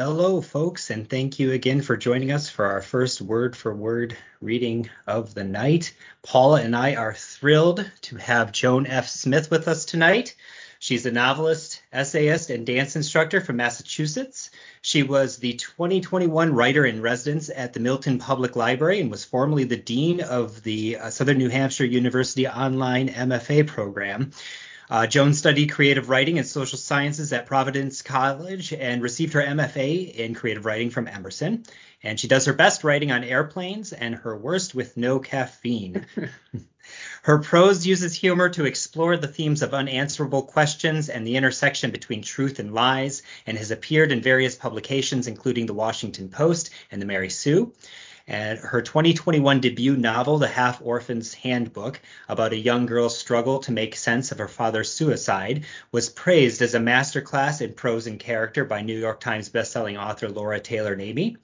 Hello, folks, and thank you again for joining us for our first word for word reading of the night. Paula and I are thrilled to have Joan F. Smith with us tonight. She's a novelist, essayist, and dance instructor from Massachusetts. She was the 2021 writer in residence at the Milton Public Library and was formerly the dean of the uh, Southern New Hampshire University online MFA program. Uh, Joan studied creative writing and social sciences at Providence College and received her MFA in creative writing from Emerson. And she does her best writing on airplanes and her worst with no caffeine. her prose uses humor to explore the themes of unanswerable questions and the intersection between truth and lies, and has appeared in various publications, including the Washington Post and the Mary Sue. And her 2021 debut novel, The Half Orphan's Handbook, about a young girl's struggle to make sense of her father's suicide, was praised as a masterclass in prose and character by New York Times bestselling author Laura Taylor Namey.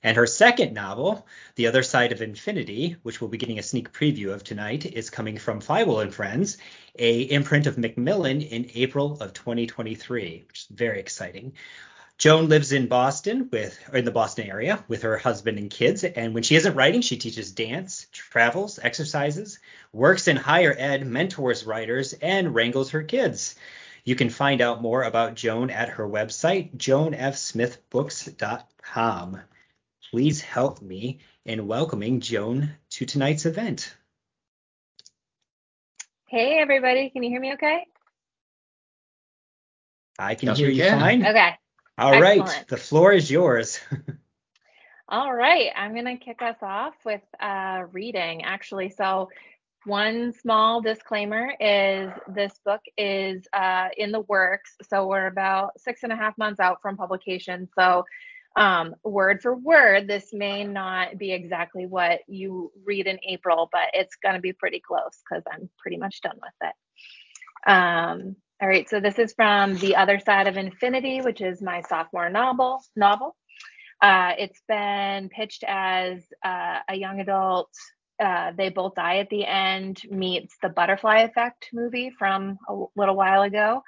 And her second novel, The Other Side of Infinity, which we'll be getting a sneak preview of tonight, is coming from Feiwel and Friends, a imprint of Macmillan in April of 2023, which is very exciting. Joan lives in Boston with or in the Boston area with her husband and kids. And when she isn't writing, she teaches dance, travels, exercises, works in higher ed, mentors writers, and wrangles her kids. You can find out more about Joan at her website, joanfsmithbooks.com. Please help me in welcoming Joan to tonight's event. Hey, everybody. Can you hear me okay? I can yes, hear you can. fine. Okay. All Excellent. right, the floor is yours. All right, I'm going to kick us off with uh, reading, actually. So, one small disclaimer is this book is uh, in the works. So, we're about six and a half months out from publication. So, um, word for word, this may not be exactly what you read in April, but it's going to be pretty close because I'm pretty much done with it. Um, all right, so this is from The Other Side of Infinity, which is my sophomore novel. Novel. Uh, it's been pitched as uh, a young adult. Uh, they both die at the end meets the Butterfly Effect movie from a little while ago.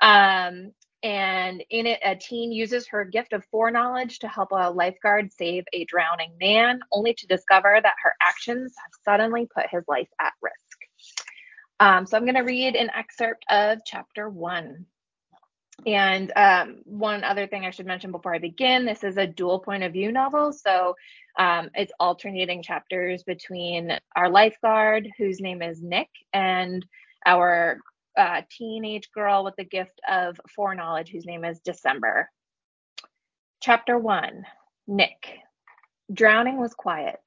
Um, and in it, a teen uses her gift of foreknowledge to help a lifeguard save a drowning man, only to discover that her actions have suddenly put his life at risk. Um, so I'm going to read an excerpt of chapter one. And um, one other thing I should mention before I begin this is a dual point of view novel. So um, it's alternating chapters between our lifeguard, whose name is Nick, and our uh, teenage girl with the gift of foreknowledge, whose name is December. Chapter one Nick. Drowning was quiet.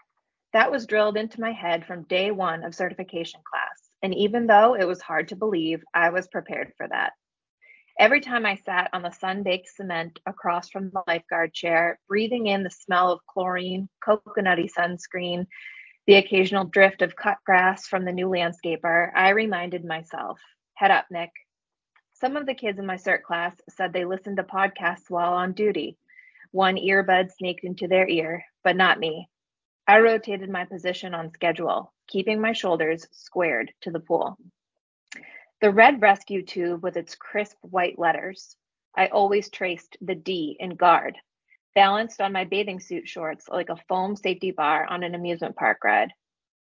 That was drilled into my head from day one of certification class. And even though it was hard to believe, I was prepared for that. Every time I sat on the sun baked cement across from the lifeguard chair, breathing in the smell of chlorine, coconutty sunscreen, the occasional drift of cut grass from the new landscaper, I reminded myself head up, Nick. Some of the kids in my CERT class said they listened to podcasts while on duty. One earbud sneaked into their ear, but not me. I rotated my position on schedule, keeping my shoulders squared to the pool. The red rescue tube with its crisp white letters. I always traced the D in guard, balanced on my bathing suit shorts like a foam safety bar on an amusement park ride.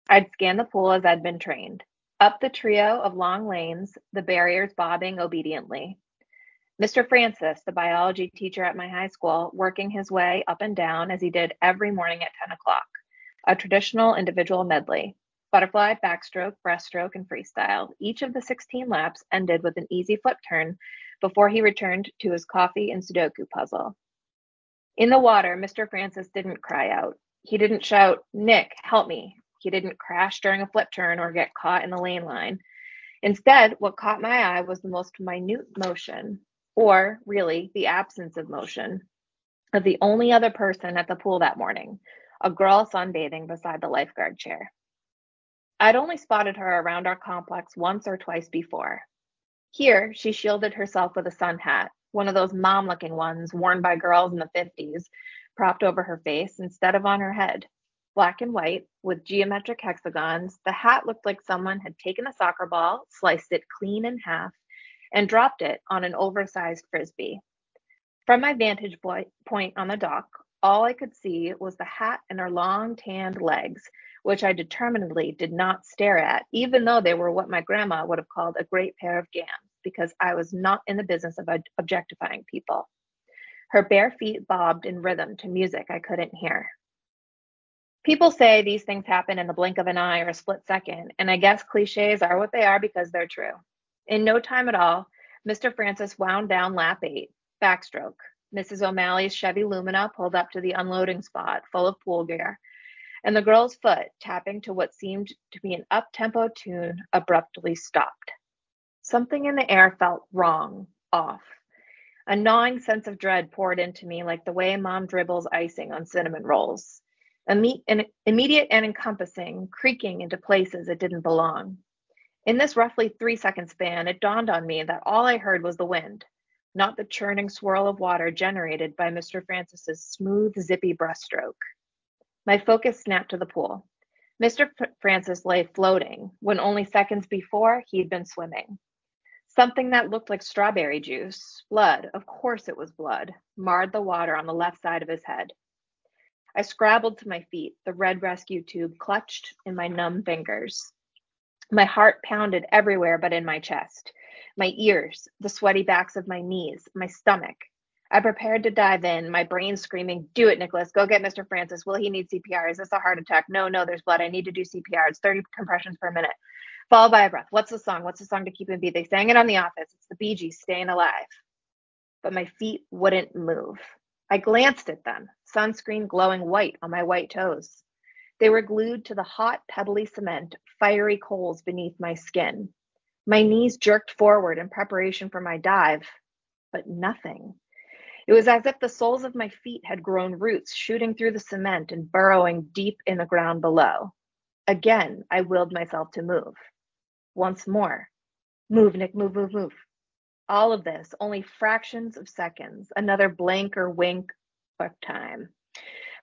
I'd scan the pool as I'd been trained. Up the trio of long lanes, the barriers bobbing obediently. Mr. Francis, the biology teacher at my high school, working his way up and down as he did every morning at 10 o'clock a traditional individual medley butterfly, backstroke, breaststroke, and freestyle. Each of the 16 laps ended with an easy flip turn before he returned to his coffee and Sudoku puzzle. In the water, Mr. Francis didn't cry out. He didn't shout, Nick, help me. He didn't crash during a flip turn or get caught in the lane line. Instead, what caught my eye was the most minute motion, or really the absence of motion, of the only other person at the pool that morning, a girl sunbathing beside the lifeguard chair. I'd only spotted her around our complex once or twice before. Here, she shielded herself with a sun hat, one of those mom looking ones worn by girls in the 50s, propped over her face instead of on her head. Black and white, with geometric hexagons, the hat looked like someone had taken a soccer ball, sliced it clean in half, and dropped it on an oversized frisbee. From my vantage point on the dock, all I could see was the hat and her long tanned legs, which I determinedly did not stare at, even though they were what my grandma would have called a great pair of gams, because I was not in the business of objectifying people. Her bare feet bobbed in rhythm to music I couldn't hear. People say these things happen in the blink of an eye or a split second, and I guess cliches are what they are because they're true. In no time at all, Mr. Francis wound down lap eight, backstroke. Mrs. O'Malley's Chevy Lumina pulled up to the unloading spot, full of pool gear, and the girl's foot, tapping to what seemed to be an up tempo tune, abruptly stopped. Something in the air felt wrong, off. A gnawing sense of dread poured into me like the way mom dribbles icing on cinnamon rolls. Immediate and encompassing, creaking into places it didn't belong. In this roughly three second span, it dawned on me that all I heard was the wind, not the churning swirl of water generated by Mr. Francis's smooth, zippy breaststroke. My focus snapped to the pool. Mr. Francis lay floating when only seconds before he'd been swimming. Something that looked like strawberry juice, blood, of course it was blood, marred the water on the left side of his head. I scrabbled to my feet, the red rescue tube clutched in my numb fingers. My heart pounded everywhere but in my chest, my ears, the sweaty backs of my knees, my stomach. I prepared to dive in, my brain screaming, Do it, Nicholas. Go get Mr. Francis. Will he need CPR? Is this a heart attack? No, no, there's blood. I need to do CPR. It's 30 compressions per minute. Followed by a breath. What's the song? What's the song to keep him beat? They sang it on The Office. It's the Bee Gees, Staying Alive. But my feet wouldn't move. I glanced at them, sunscreen glowing white on my white toes. They were glued to the hot, pebbly cement, fiery coals beneath my skin. My knees jerked forward in preparation for my dive, but nothing. It was as if the soles of my feet had grown roots shooting through the cement and burrowing deep in the ground below. Again, I willed myself to move. Once more. Move, Nick, move, move, move. All of this, only fractions of seconds, another blink or wink of time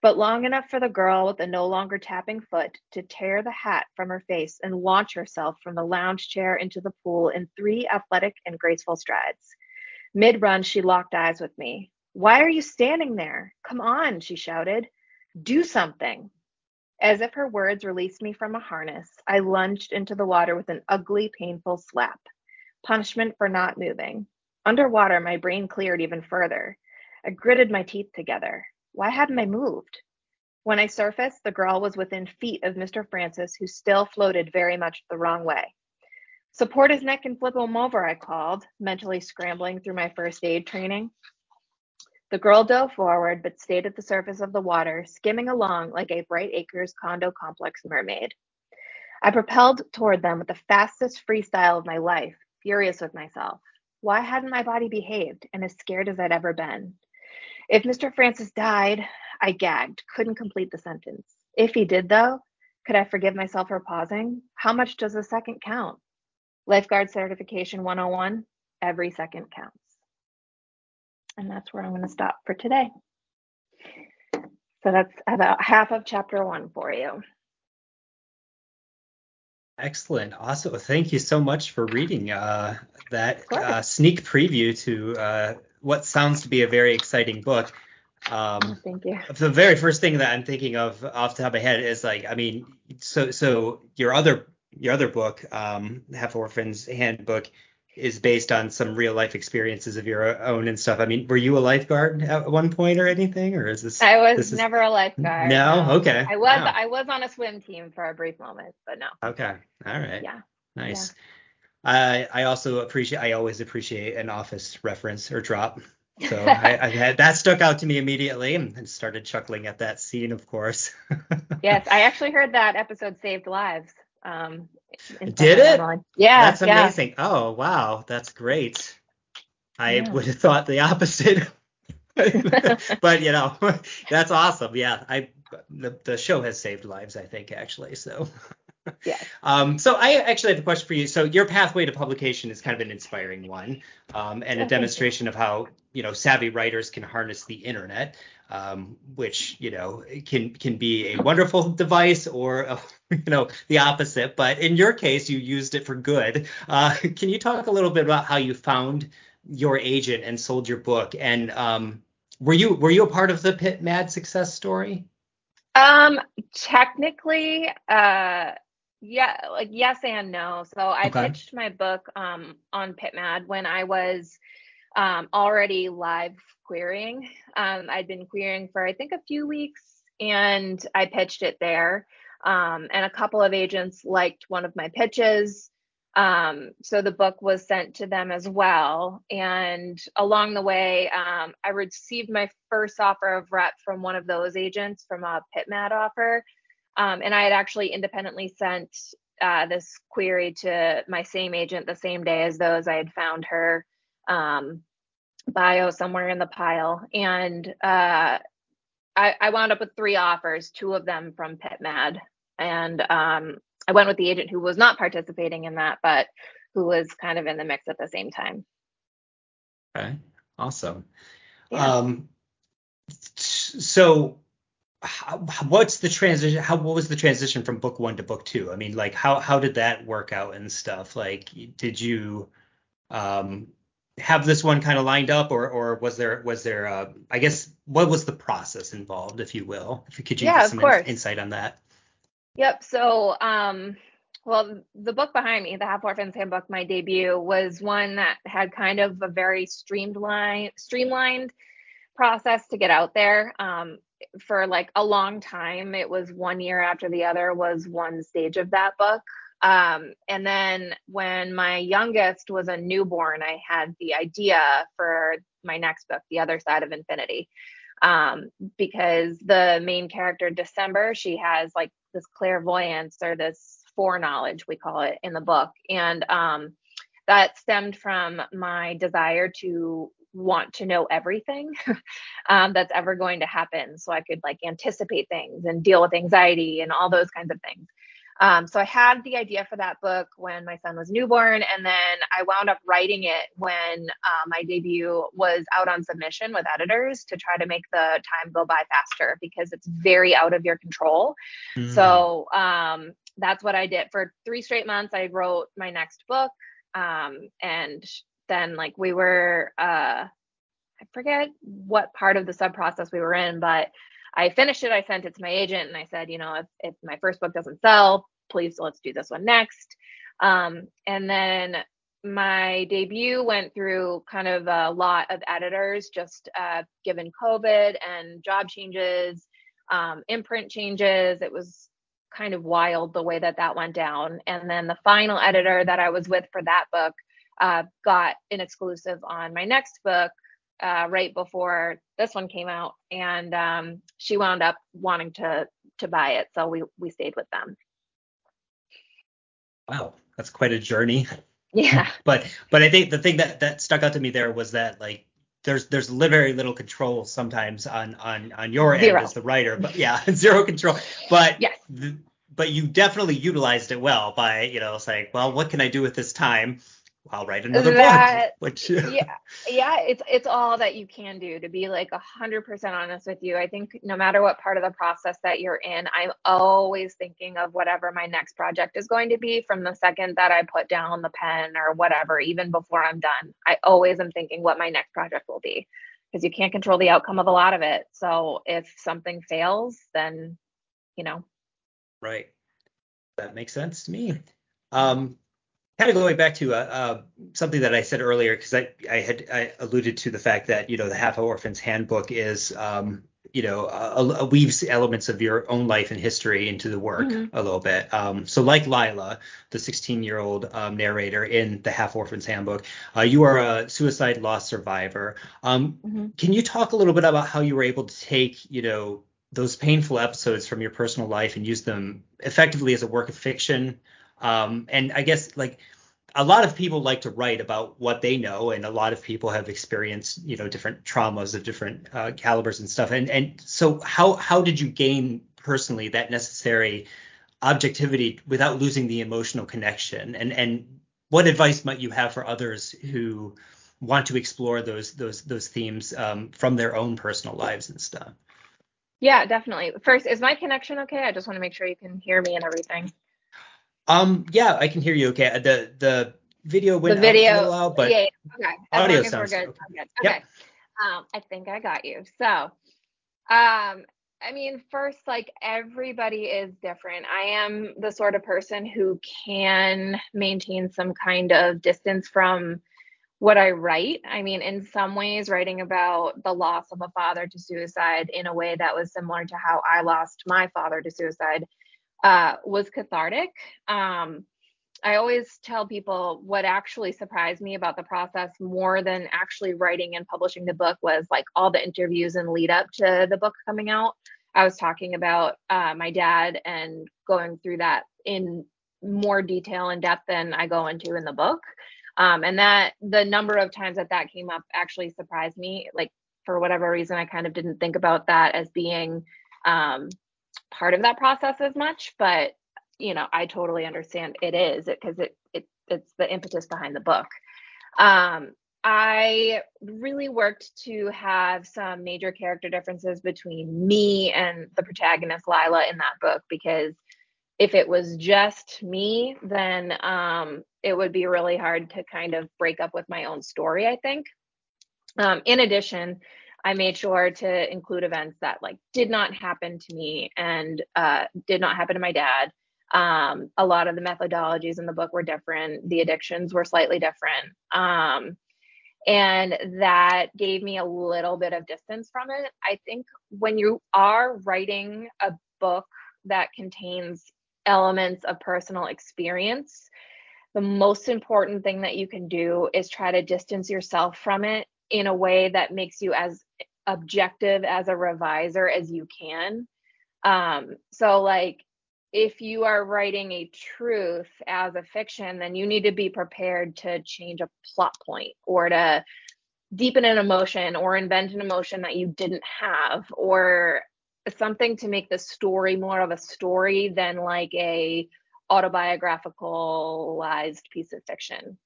but long enough for the girl with the no longer tapping foot to tear the hat from her face and launch herself from the lounge chair into the pool in three athletic and graceful strides. Mid run, she locked eyes with me. Why are you standing there? Come on, she shouted. Do something. As if her words released me from a harness, I lunged into the water with an ugly, painful slap. Punishment for not moving. Underwater, my brain cleared even further. I gritted my teeth together. Why hadn't I moved? When I surfaced, the girl was within feet of Mr. Francis, who still floated very much the wrong way. Support his neck and flip him over, I called, mentally scrambling through my first aid training. The girl dove forward, but stayed at the surface of the water, skimming along like a Bright Acres condo complex mermaid. I propelled toward them with the fastest freestyle of my life, furious with myself. Why hadn't my body behaved and as scared as I'd ever been? If Mr. Francis died, I gagged, couldn't complete the sentence. If he did, though, could I forgive myself for pausing? How much does a second count? Lifeguard Certification 101 every second counts. And that's where I'm going to stop for today. So that's about half of chapter one for you. Excellent. Awesome. Thank you so much for reading uh, that uh, sneak preview to uh, what sounds to be a very exciting book. Um, oh, thank you. The very first thing that I'm thinking of off the top of my head is like, I mean, so so your other your other book, um, Half Orphan's Handbook, is based on some real life experiences of your own and stuff. I mean, were you a lifeguard at one point or anything, or is this? I was this never is... a lifeguard. No, okay. I was wow. I was on a swim team for a brief moment, but no. Okay, all right. Yeah. Nice. Yeah. I I also appreciate I always appreciate an office reference or drop. So I, I, had that stuck out to me immediately and started chuckling at that scene, of course. yes, I actually heard that episode saved lives. Um, Did it? Yeah, that's amazing. Yeah. Oh wow, that's great. I yeah. would have thought the opposite. but you know, that's awesome. Yeah, I the, the show has saved lives, I think actually. So yeah. Um, so I actually have a question for you. So your pathway to publication is kind of an inspiring one, um, and a demonstration of how you know savvy writers can harness the internet, um, which you know can can be a wonderful device or a, you know the opposite. But in your case, you used it for good. Uh, can you talk a little bit about how you found your agent and sold your book. And um, were you were you a part of the PitMad success story? Um, technically, uh, yeah, like yes and no. So I Okay. pitched my book um on PitMad when I was um already live querying. Um, I'd been querying for I think a few weeks, and I pitched it there. Um, and a couple of agents liked one of my pitches. Um, so the book was sent to them as well. And along the way, um, I received my first offer of rep from one of those agents from a PitMad offer. Um, and I had actually independently sent uh, this query to my same agent the same day as those. I had found her um, bio somewhere in the pile. And uh, I, I wound up with three offers, two of them from PitMad. And um, I went with the agent who was not participating in that, but who was kind of in the mix at the same time. Okay, awesome. Yeah. Um, so how, what's the transition? How what was the transition from book one to book two? I mean, like how how did that work out and stuff? Like, did you um have this one kind of lined up, or or was there was there uh, I guess what was the process involved, if you will? If you could you Yeah, give of some course. insight on that? Yep. So, um, well, the book behind me, the Half Orphans Handbook, my debut, was one that had kind of a very streamlined, streamlined process to get out there. Um, for like a long time, it was one year after the other was one stage of that book. Um, and then when my youngest was a newborn, I had the idea for my next book, The Other Side of Infinity. Um, because the main character, December, she has like this clairvoyance or this foreknowledge, we call it in the book. And um, that stemmed from my desire to want to know everything um, that's ever going to happen so I could like anticipate things and deal with anxiety and all those kinds of things. Um, so I had the idea for that book when my son was newborn, and then I wound up writing it when uh, my debut was out on submission with editors to try to make the time go by faster because it's very out of your control. Mm. So um, that's what I did for three straight months. I wrote my next book, um, and then like we were, uh, I forget what part of the sub process we were in, but I finished it. I sent it to my agent and I said, you know, if, if my first book doesn't sell, please let's do this one next. Um, and then my debut went through kind of a lot of editors, just uh, given COVID and job changes, um, imprint changes. It was kind of wild the way that that went down. And then the final editor that I was with for that book uh, got an exclusive on my next book uh, right before this one came out, and um, she wound up wanting to to buy it, so we we stayed with them. Wow, that's quite a journey. Yeah, But but I think the thing that that stuck out to me there was that like there's there's very little control sometimes on on on your Zero. end as the writer. But yeah, zero control. But Yes. the, but you definitely utilized it well by you know saying, well, what can I do with this time? I'll write another That- book. Which yeah, yeah. It's it's all that you can do to be like a hundred percent honest with you. I think no matter what part of the process that you're in, I'm always thinking of whatever my next project is going to be from the second that I put down the pen or whatever, even before I'm done. I always am thinking what my next project will be because you can't control the outcome of a lot of it. So if something fails, then you know Right. That makes sense to me. Um, kind of going back to uh, uh, something that I said earlier, because I, I had I alluded to the fact that you know the Half Orphans Handbook is um, you know uh, weaves elements of your own life and history into the work Mhm. a little bit. Um, so like Lila, the 16 year old um, narrator in the Half Orphans Handbook, uh, you are a suicide loss survivor. Um, Mhm. can you talk a little bit about how you were able to take you know those painful episodes from your personal life and use them effectively as a work of fiction. Um, and I guess like a lot of people like to write about what they know, and a lot of people have experienced you know different traumas of different uh, calibers and stuff. And and so how how did you gain personally that necessary objectivity without losing the emotional connection? And and what advice might you have for others who want to explore those those those themes um, from their own personal lives and stuff? Yeah, definitely. First, is my connection okay? I just want to make sure you can hear me and everything. Um, yeah, I can hear you okay. The the video went the video, out a little but yeah, yeah, okay. As audio sounds we're good. okay. Good. Yep. Um, I think I got you. So, um, I mean, first, like everybody is different. I am the sort of person who can maintain some kind of distance from what I write. I mean, in some ways, writing about the loss of a father to suicide in a way that was similar to how I lost my father to suicide uh, was cathartic. Um, I always tell people what actually surprised me about the process more than actually writing and publishing the book was like all the interviews and lead up to the book coming out. I was talking about uh, my dad and going through that in more detail and depth than I go into in the book. Um, and that the number of times that that came up actually surprised me. Like for whatever reason, I kind of didn't think about that as being um, part of that process as much. But you know, I totally understand it is because it, it it's the impetus behind the book. Um, I really worked to have some major character differences between me and the protagonist Lila in that book because if it was just me, then um, it would be really hard to kind of break up with my own story, I think. Um, in addition, I made sure to include events that like did not happen to me and uh, did not happen to my dad. Um, a lot of the methodologies in the book were different. The addictions were slightly different. Um, and that gave me a little bit of distance from it. I think when you are writing a book that contains elements of personal experience, the most important thing that you can do is try to distance yourself from it in a way that makes you as objective as a reviser as you can. Um, so, like, if you are writing a truth as a fiction, then you need to be prepared to change a plot point or to deepen an emotion or invent an emotion that you didn't have or something to make the story more of a story than like a autobiographicalized piece of fiction.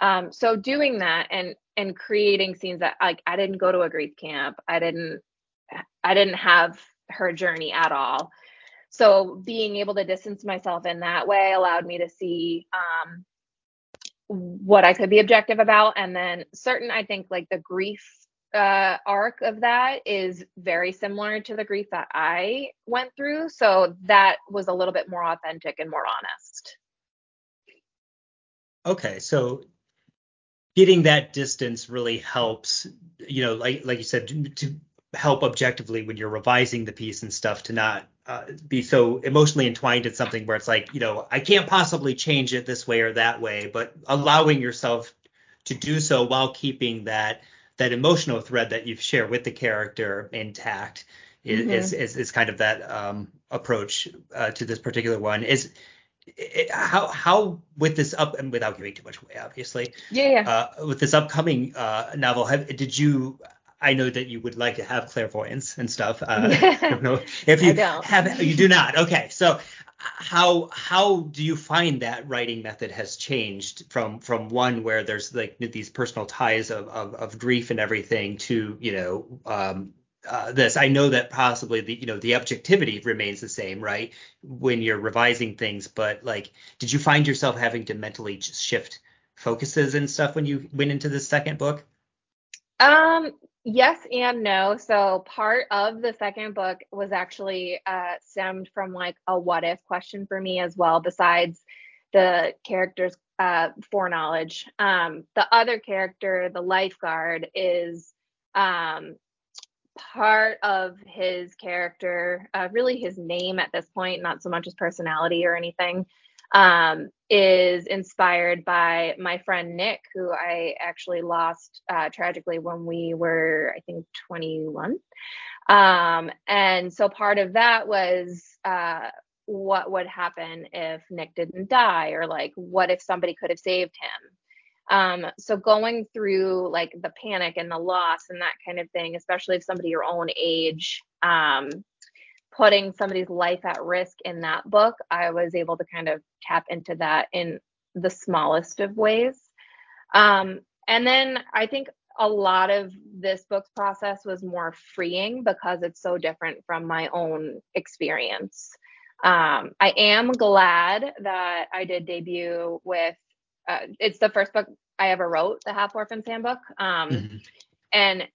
Um, so doing that and and creating scenes that like I didn't go to a grief camp, I didn't I didn't have her journey at all so being able to distance myself in that way allowed me to see um, what I could be objective about. And then certain, I think like the grief uh, arc of that is very similar to the grief that I went through. So that was a little bit more authentic and more honest. Okay, so getting that distance really helps, you know, like like you said, to, help objectively when you're revising the piece and stuff to not uh, be so emotionally entwined in something where it's like, you know, I can't possibly change it this way or that way, but allowing yourself to do so while keeping that that emotional thread that you've shared with the character intact is mm-hmm. is, is, is, kind of that um, approach uh, to this particular one. Is it, how how with this up and without giving too much away, obviously. Yeah. yeah. Uh, with this upcoming uh, novel, have, did you I know that you would like to have clairvoyance and stuff. Uh, I don't know if you have. You do not. Okay, so how how do you find that writing method has changed from from one where there's like these personal ties of of, of grief and everything to you know um, uh, this? I know that possibly the you know the objectivity remains the same, right? When you're revising things, but like, did you find yourself having to mentally shift focuses and stuff when you went into the second book? Um, Yes and no. So part of the second book was actually uh, stemmed from like a what if question for me as well, besides the character's uh, foreknowledge. Um, the other character, the lifeguard, is um, part of his character, uh, really his name at this point, not so much his personality or anything um, is inspired by my friend Nick, who I actually lost uh, tragically when we were, I think, 21. Um, and so part of that was uh, what would happen if Nick didn't die, or like, what if somebody could have saved him? Um, so going through like the panic and the loss and that kind of thing, especially if somebody your own age, um, putting somebody's life at risk in that book, I was able to kind of tap into that in the smallest of ways. Um, and then I think a lot of this book's process was more freeing because it's so different from my own experience. Um, I am glad that I did debut with uh, it's the first book I ever wrote, the Half Orphan's Handbook. Um, mm-hmm. And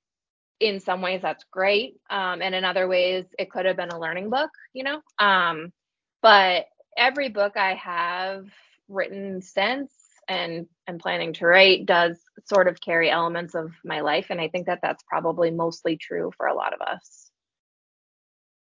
in some ways, that's great. Um, and in other ways, it could have been a learning book, you know? Um, but every book I have written since and and planning to write does sort of carry elements of my life and i think that that's probably mostly true for a lot of us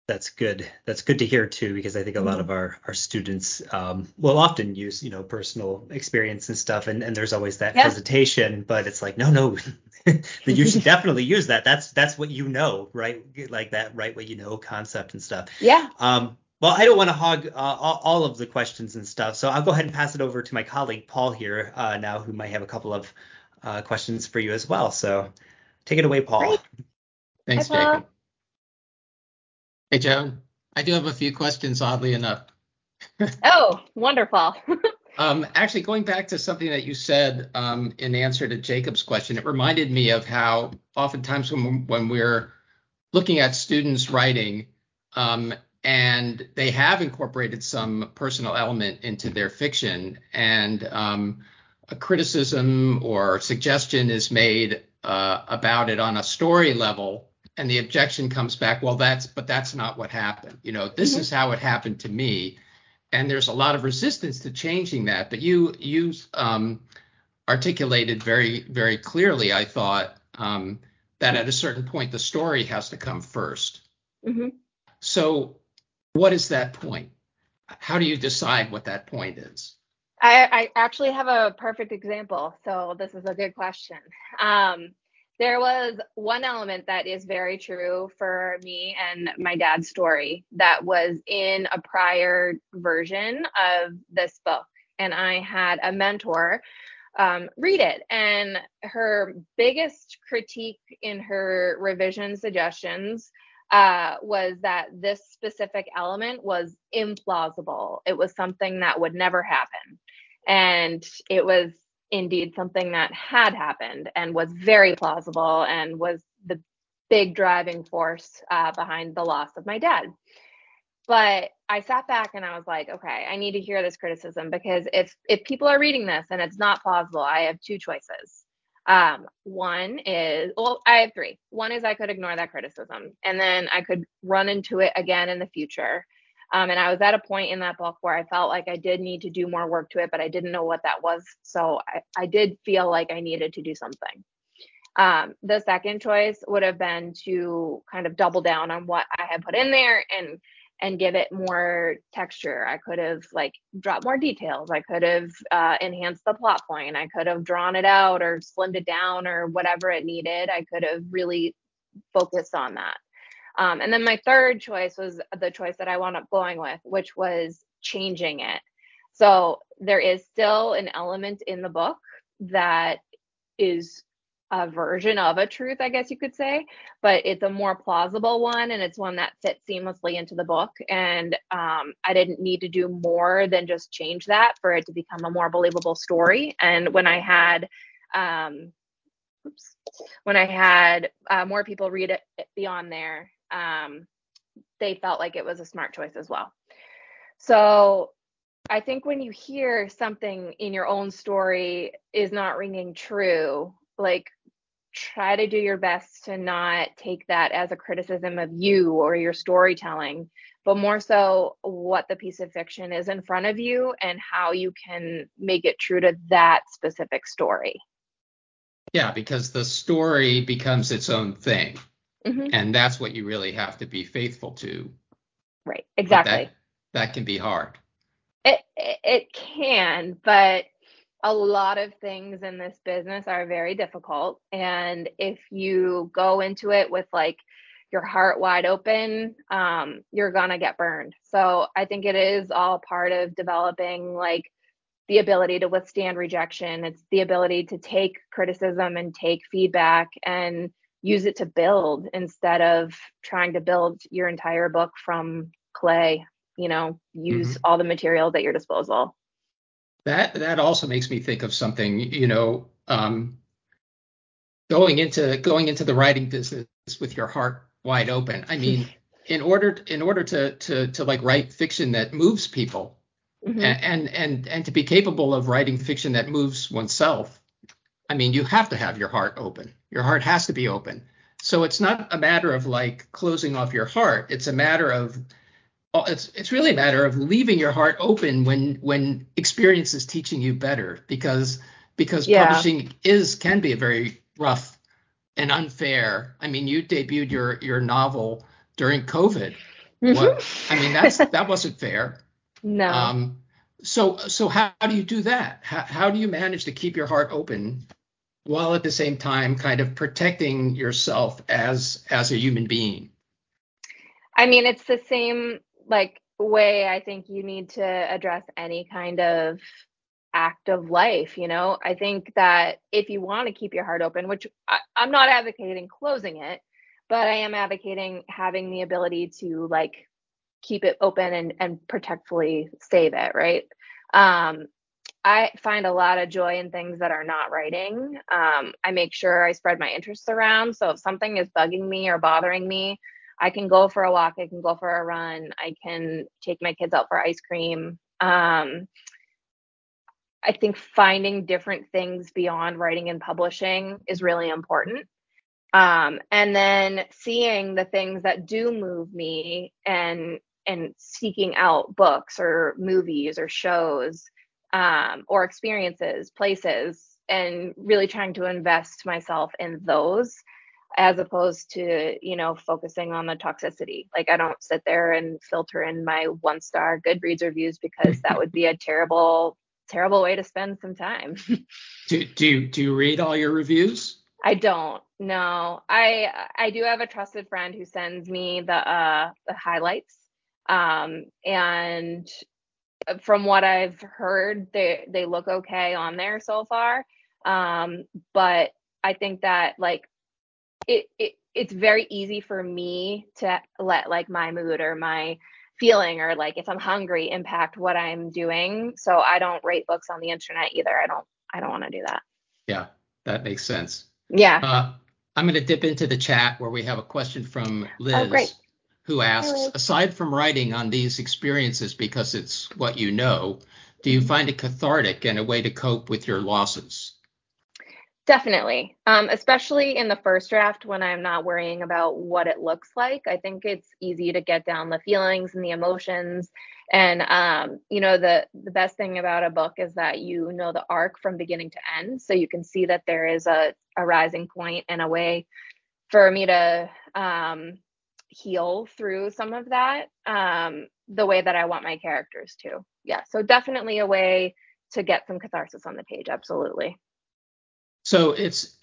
that's good that's good to hear too because i think a mm-hmm. lot of our our students um, will often use you know personal experience and stuff and, and there's always that yeah. hesitation but it's like no no then you should definitely use that that's that's what you know right like that right what you know concept and stuff yeah um well, I don't want to hog uh, all of the questions and stuff, so I'll go ahead and pass it over to my colleague Paul here uh, now, who might have a couple of uh, questions for you as well. So take it away, Paul. Great. Thanks, Hi, Jacob. Hey, Joan. I do have a few questions, oddly enough. oh, wonderful. um, actually, going back to something that you said um, in answer to Jacob's question, it reminded me of how oftentimes when, when we're looking at students writing, um, and they have incorporated some personal element into their fiction and um, a criticism or suggestion is made uh, about it on a story level and the objection comes back well that's but that's not what happened you know this mm-hmm. is how it happened to me and there's a lot of resistance to changing that but you you um, articulated very very clearly i thought um, that at a certain point the story has to come 1st mm-hmm. so what is that point? How do you decide what that point is? I, I actually have a perfect example. So this is a good question. Um, there was one element that is very true for me and my dad's story that was in a prior version of this book. And I had a mentor um, read it. And her biggest critique in her revision suggestions uh, was that this specific element was implausible. It was something that would never happen. And it was indeed something that had happened and was very plausible and was the big driving force uh, behind the loss of my dad. But I sat back and I was like, okay, I need to hear this criticism because if if people are reading this and it's not plausible, I have two choices. Um, one is, well, I have three. One is I could ignore that criticism and then I could run into it again in the future. Um, and I was at a point in that book where I felt like I did need to do more work to it, but I didn't know what that was. So I, I did feel like I needed to do something. Um, the second choice would have been to kind of double down on what I had put in there and and give it more texture. I could have like dropped more details. I could have uh, enhanced the plot point. I could have drawn it out or slimmed it down or whatever it needed. I could have really focused on that. Um, and then my third choice was the choice that I wound up going with, which was changing it. So there is still an element in the book that is a version of a truth, I guess you could say, but it's a more plausible one and it's one that fits seamlessly into the book. And um, I didn't need to do more than just change that for it to become a more believable story. And when I had, um, oops, when I had uh, more people read it beyond there, um, they felt like it was a smart choice as well. So I think when you hear something in your own story is not ringing true, like try to do your best to not take that as a criticism of you or your storytelling, but more so what the piece of fiction is in front of you and how you can make it true to that specific story. Yeah, because the story becomes its own thing. Mm-hmm. And that's what you really have to be faithful to. Right, exactly. That, that can be hard. It, it, it can, but a lot of things in this business are very difficult. And if you go into it with like your heart wide open, um, you're going to get burned. So I think it is all part of developing like the ability to withstand rejection. It's the ability to take criticism and take feedback and use it to build instead of trying to build your entire book from clay. You know, use mm-hmm. all the materials at your disposal. That that also makes me think of something, you know, um, going into going into the writing business with your heart wide open. I mean, in order in order to to to like write fiction that moves people, mm-hmm. and and and to be capable of writing fiction that moves oneself i mean you have to have your heart open your heart has to be open so it's not a matter of like closing off your heart it's a matter of it's it's really a matter of leaving your heart open when when experience is teaching you better because because yeah. publishing is can be a very rough and unfair. I mean, you debuted your your novel during COVID. Mm-hmm. What, I mean, that's that wasn't fair. No. Um, so so how, how do you do that? How, how do you manage to keep your heart open while at the same time kind of protecting yourself as as a human being? I mean, it's the same like way I think you need to address any kind of act of life you know i think that if you want to keep your heart open which I, i'm not advocating closing it but i am advocating having the ability to like keep it open and and protectfully save it right um i find a lot of joy in things that are not writing. Um i make sure i spread my interests around. So if something is bugging me or bothering me i can go for a walk i can go for a run i can take my kids out for ice cream. Um I think finding different things beyond writing and publishing is really important. Um, and then seeing the things that do move me and and seeking out books or movies or shows um, or experiences, places, and really trying to invest myself in those as opposed to you know focusing on the toxicity like i don't sit there and filter in my one star goodreads reviews because that would be a terrible terrible way to spend some time. do do you, do you read all your reviews? I don't. No. I I do have a trusted friend who sends me the uh the highlights. Um and from what I've heard they they look okay on there so far. Um but I think that like it, it it's very easy for me to let like my mood or my feeling or like if I'm hungry impact what I'm doing. So I don't rate books on the internet either. I don't I don't want to do that. Yeah, that makes sense. Yeah. Uh, I'm going to dip into the chat where we have a question from Liz. Oh, great. Who asks, aside from writing on these experiences because it's what you know, do you find it cathartic and a way to cope with your losses? Definitely. Um, especially in the first draft when I'm not worrying about what it looks like. I think it's easy to get down the feelings and the emotions. And um, you know, the the best thing about a book is that you know the arc from beginning to end. So you can see that there is a, a rising point and a way for me to um, heal through some of that um, the way that I want my characters to. Yeah. So definitely a way to get some catharsis on the page. Absolutely. So it's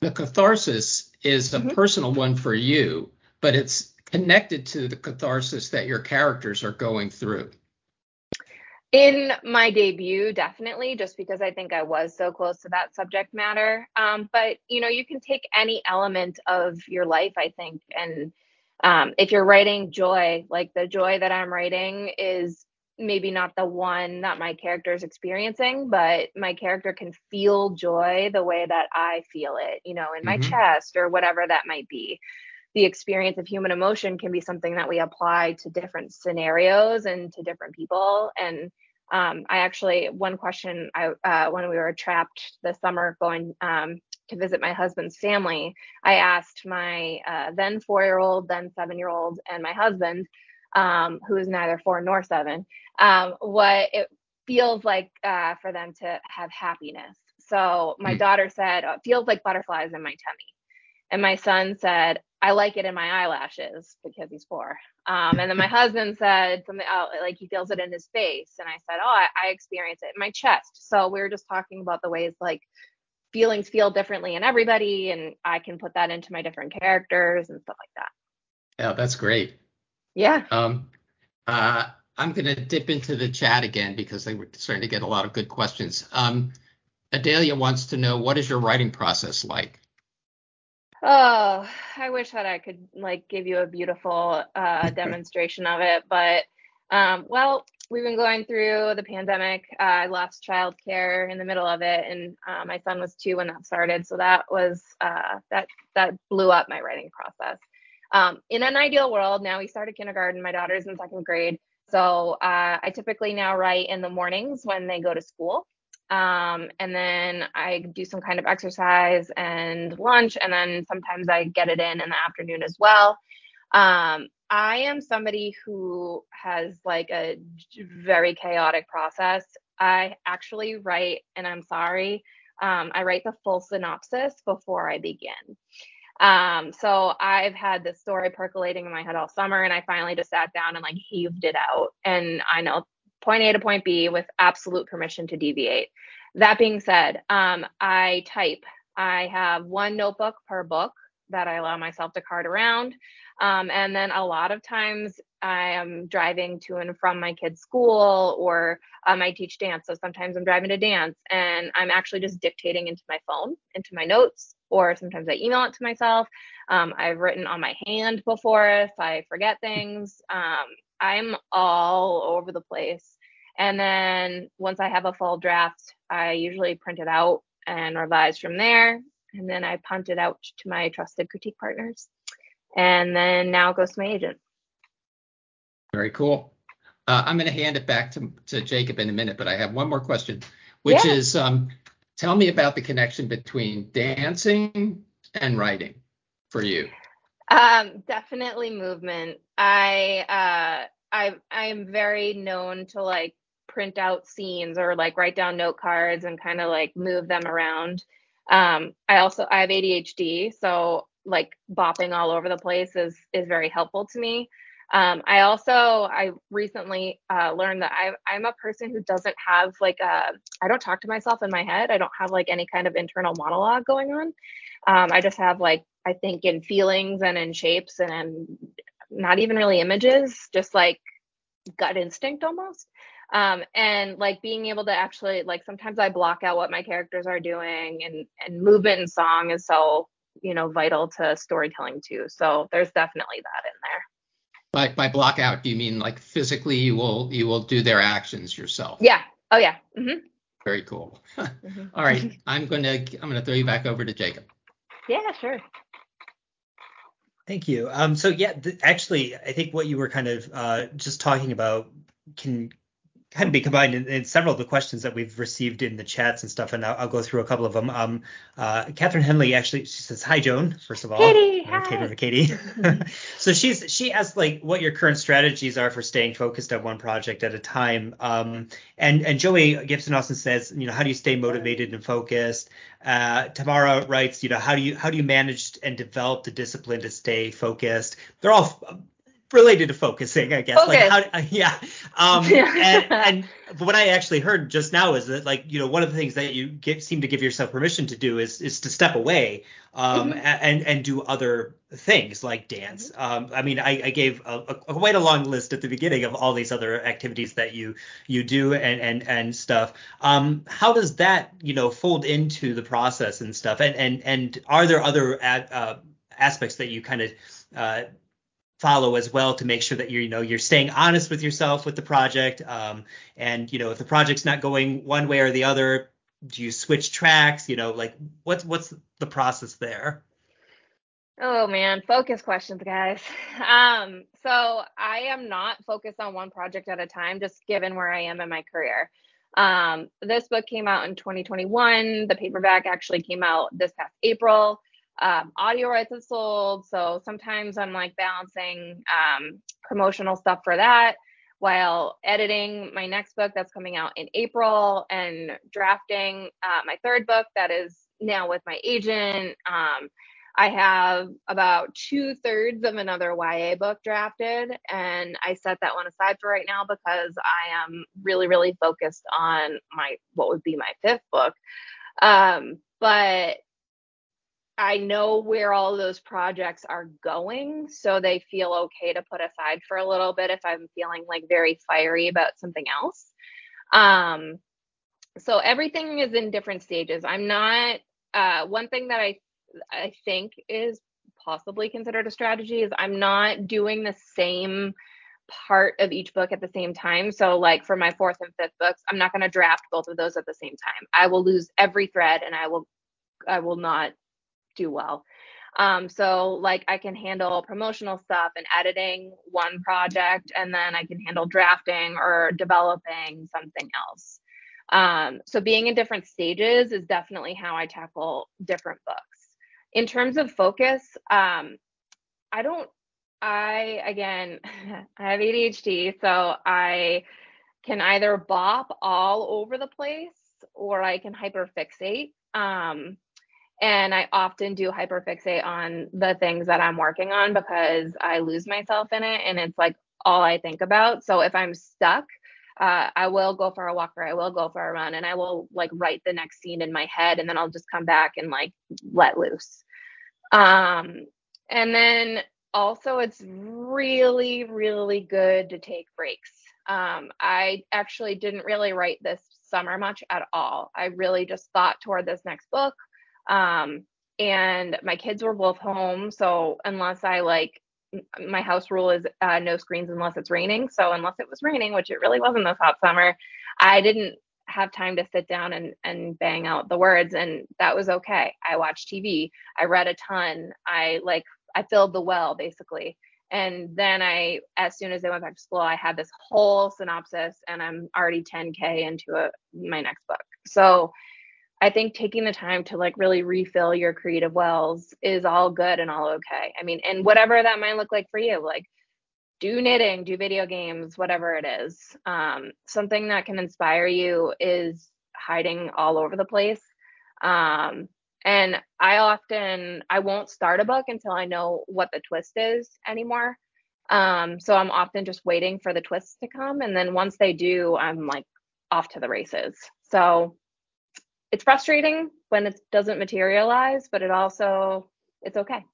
the catharsis is a mm-hmm. personal one for you, but it's connected to the catharsis that your characters are going through. In my debut, definitely, just because I think I was so close to that subject matter. Um, but you know, you can take any element of your life, I think, and um, if you're writing joy, like the joy that I'm writing is maybe not the one that my character is experiencing, but my character can feel joy the way that I feel it, you know, in my mm-hmm. chest or whatever that might be. The experience of human emotion can be something that we apply to different scenarios and to different people. And um, I actually, one question I, uh, when we were trapped this summer going um, to visit my husband's family, I asked my uh, then four year old, then seven year old, and my husband, um, who is neither four nor seven, um, what it feels like uh, for them to have happiness. So my mm. daughter said, oh, it feels like butterflies in my tummy. And my son said, I like it in my eyelashes because he's four. Um, and then my husband said something oh, like he feels it in his face. And I said, Oh, I, I experience it in my chest. So we were just talking about the ways like feelings feel differently in everybody. And I can put that into my different characters and stuff like that. Yeah, that's great. Yeah. Um, uh, I'm going to dip into the chat again because they were starting to get a lot of good questions. Um, Adelia wants to know what is your writing process like? Oh, I wish that I could like give you a beautiful uh, demonstration of it, but um, well, we've been going through the pandemic. Uh, I lost childcare in the middle of it, and uh, my son was two when that started, so that was uh, that that blew up my writing process. Um, in an ideal world, now we started kindergarten. My daughter's in second grade. So uh, I typically now write in the mornings when they go to school. Um, and then I do some kind of exercise and lunch, and then sometimes I get it in in the afternoon as well. Um, I am somebody who has like a very chaotic process. I actually write, and I'm sorry, um, I write the full synopsis before I begin. Um, so I've had this story percolating in my head all summer, and I finally just sat down and like heaved it out. And I know point A to point B with absolute permission to deviate. That being said, um, I type. I have one notebook per book that I allow myself to cart around. Um, and then a lot of times I am driving to and from my kids' school or um, I teach dance. So sometimes I'm driving to dance and I'm actually just dictating into my phone, into my notes, or sometimes I email it to myself. Um, I've written on my hand before if I forget things. Um, I'm all over the place. And then once I have a full draft, I usually print it out and revise from there. And then I punt it out to my trusted critique partners. And then now it goes to my agent. Very cool. Uh, I'm going to hand it back to, to Jacob in a minute, but I have one more question, which yeah. is um, tell me about the connection between dancing and writing for you. Um, definitely movement. I uh, I I am very known to like print out scenes or like write down note cards and kind of like move them around. Um, I also I have ADHD, so like bopping all over the place is is very helpful to me. Um, I also I recently uh, learned that I, I'm a person who doesn't have like I don't talk to myself in my head. I don't have like any kind of internal monologue going on. Um, I just have like I think in feelings and in shapes and in not even really images, just like gut instinct almost um, and like being able to actually like sometimes i block out what my characters are doing and and movement and song is so you know vital to storytelling too. So there's definitely that in there. By by block out do you mean like physically you will you will do their actions yourself? Yeah. Oh yeah. Mm-hmm. very cool. Mm-hmm. All right. I'm gonna i'm gonna throw you back over to jacob. Yeah sure. Thank you. Um, so yeah, th- actually, I think what you were kind of uh, just talking about can kind of be combined in, in, several of the questions that we've received in the chats and stuff, and I'll, I'll go through a couple of them. Um, uh, Catherine Henley actually she says hi, Joan. First of all, Katie, hi. Katie, Katie. so she's she asked like what your current strategies are for staying focused on one project at a time. Um, and and Joey Gibson Austin says, you know, how do you stay motivated and focused? Uh, Tamara writes, you know, how do you how do you manage and develop the discipline to stay focused? They're all related to focusing, I guess. Like how, uh, yeah. Um, and, and what I actually heard just now is that like you know one of the things that you get, seem to give yourself permission to do is is to step away um, mm-hmm. and and do other things like dance. Mm-hmm. Um, I mean, I, I gave a, a, a, quite a long list at the beginning of all these other activities that you you do and and and stuff. Um, how does that you know fold into the process and stuff? And and and are there other ad, uh, aspects that you kind of uh, follow as well to make sure that you're you know you're staying honest with yourself with the project. Um, and you know if the project's not going one way or the other do you switch tracks? You know like what's what's the process there? Oh man. Focus questions guys. Um so i am not focused on one project at a time just given where i am in my career. Um this book came out in 2021 the paperback actually came out this past april um, audio rights have sold. So sometimes I'm like balancing um, promotional stuff for that while editing my next book that's coming out in April and drafting uh, my third book that is now with my agent. Um, I have about two thirds of another YA book drafted, and I set that one aside for right now because I am really, really focused on my what would be my fifth book. Um, but I know where all those projects are going, so they feel okay to put aside for a little bit if I'm feeling like very fiery about something else. Um, so everything is in different stages. I'm not uh, one thing that I I think is possibly considered a strategy is I'm not doing the same part of each book at the same time. So like for my fourth and fifth books, I'm not going to draft both of those at the same time. I will lose every thread and I will I will not do well. Um, so like I can handle promotional stuff and editing one project, and then I can handle drafting or developing something else. Um, so being in different stages is definitely how I tackle different books. In terms of focus, um, I don't. I again, I have ADHD, so I can either bop all over the place or I can hyperfixate. Um, and I often do hyperfixate on the things that I'm working on because I lose myself in it and it's like all I think about. So if I'm stuck, uh, I will go for a walk or I will go for a run and I will like write the next scene in my head and then I'll just come back and like let loose. Um, and then also, it's really, really good to take breaks. Um, I actually didn't really write this summer much at all. I really just thought toward this next book. Um, and my kids were both home. So unless I like, my house rule is uh, no screens unless it's raining. So unless it was raining, which it really wasn't this hot summer, I didn't have time to sit down and, and bang out the words. And that was okay. I watched TV. I read a ton. I like, I filled the well basically. And then I, as soon as they went back to school, I had this whole synopsis and I'm already 10K into a, my next book. So I think taking the time to like really refill your creative wells is all good and all okay. I mean, and whatever that might look like for you, like do knitting, do video games, whatever it is. Um, something that can inspire you is hiding all over the place. Um, and I often I won't start a book until I know what the twist is anymore. Um, so I'm often just waiting for the twists to come, and then once they do, I'm like off to the races. So it's frustrating when it doesn't materialize, but it also it's okay.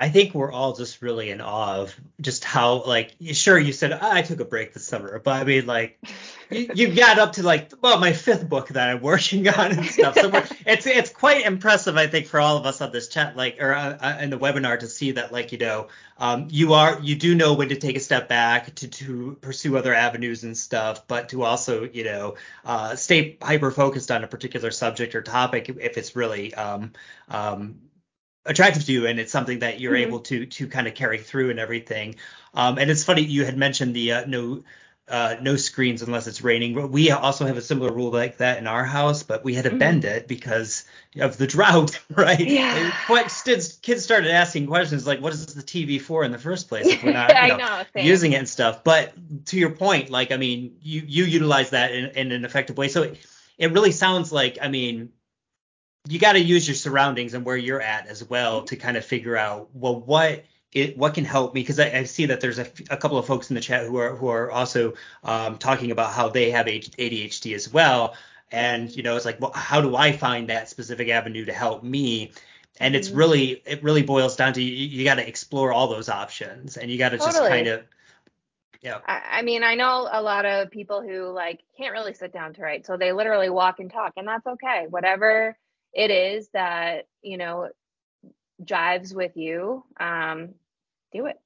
I think we're all just really in awe of just how like sure you said I took a break this summer, but I mean like you, you got up to like well my fifth book that I'm working on and stuff. So it's it's quite impressive I think for all of us on this chat like or uh, uh, in the webinar to see that like you know um, you are you do know when to take a step back to to pursue other avenues and stuff, but to also you know uh, stay hyper focused on a particular subject or topic if it's really um, um, attractive to you and it's something that you're mm-hmm. able to to kind of carry through and everything. Um, and it's funny you had mentioned the uh, no uh, no screens unless it's raining. We also have a similar rule like that in our house, but we had to mm-hmm. bend it because of the drought, right? Yeah. Kids, kids started asking questions like, "What is the TV for in the first place if we're not you know, know, using it and stuff?" But to your point, like I mean, you you utilize that in, in an effective way. So it, it really sounds like, I mean, you got to use your surroundings and where you're at as well to kind of figure out well what it what can help me because I, I, see that there's a, a, couple of folks in the chat who are who are also um, talking about how they have ADHD as well and you know it's like well how do I find that specific avenue to help me and it's mm-hmm. really it really boils down to you, you got to explore all those options and you got to totally. just kind of yeah. I, I mean, I know a lot of people who like can't really sit down to write, so they literally walk and talk, and that's okay. Whatever it is that you know jives with you um do it.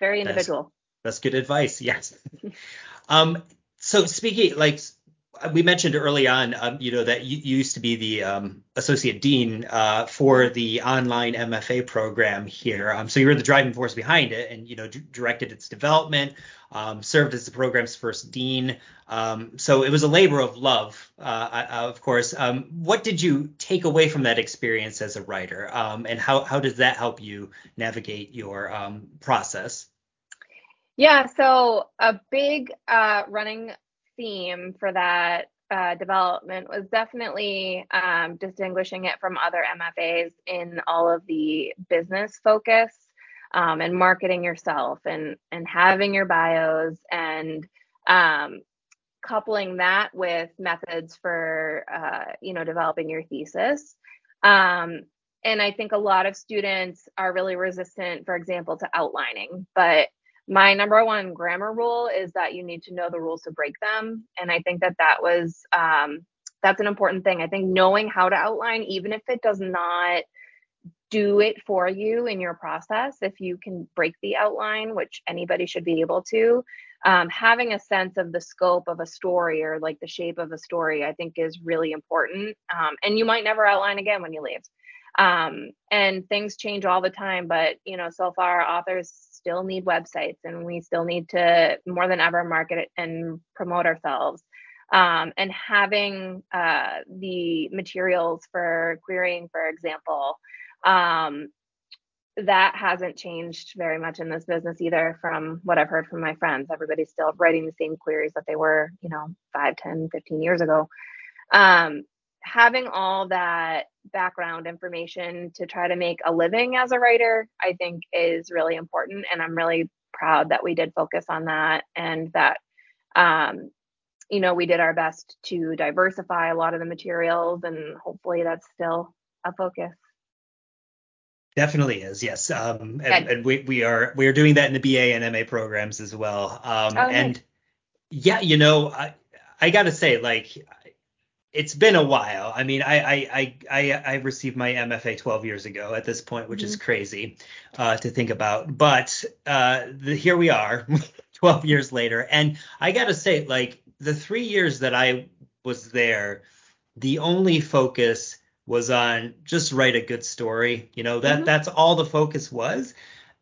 Very individual. that's, that's good advice yes. Um so speaking like we mentioned early on, um, you know, that you, used to be the um, associate dean uh, for the online MFA program here. Um, so you were the driving force behind it, and you know, d- directed its development, um, served as the program's first dean. Um, so it was a labor of love, uh, of course. Um, what did you take away from that experience as a writer, and how how does that help you navigate your process? Yeah, so a big uh, running theme for that uh, development was definitely um, distinguishing it from other MFAs in all of the business focus um, and marketing yourself and and having your bios and um, coupling that with methods for uh, you know developing your thesis. Um, and I think a lot of students are really resistant, for example, to outlining, but my number one grammar rule is that you need to know the rules to break them and i think that that was um, that's an important thing. I think knowing how to outline even if it does not do it for you in your process if you can break the outline which anybody should be able to um, having a sense of the scope of a story or like the shape of a story i think is really important um, and you might never outline again when you leave. Um, and things change all the time, but you know, so far authors still need websites and we still need to more than ever market and promote ourselves. Um, and having uh, the materials for querying, for example, um, that hasn't changed very much in this business either from what I've heard from my friends. Everybody's still writing the same queries that they were, you know, 5, 10, 15 years ago. Um, having all that background information to try to make a living as a writer, I think is really important. And I'm really proud that we did focus on that and that, um, you know, we did our best to diversify a lot of the materials and hopefully that's still a focus. Definitely is, yes. Um, and, and, we, we are we are doing that in the BA and MA programs as well. Um, oh, and nice. yeah, you know, I I gotta say, like, it's been a while. I mean, I I I I, received my MFA 12 years ago at this point, which mm-hmm. is crazy uh, to think about. But uh, the, here we are, 12 years later, and I gotta say, like, the three years that I was there, the only focus was on just write a good story. You know, that mm-hmm. that's all the focus was.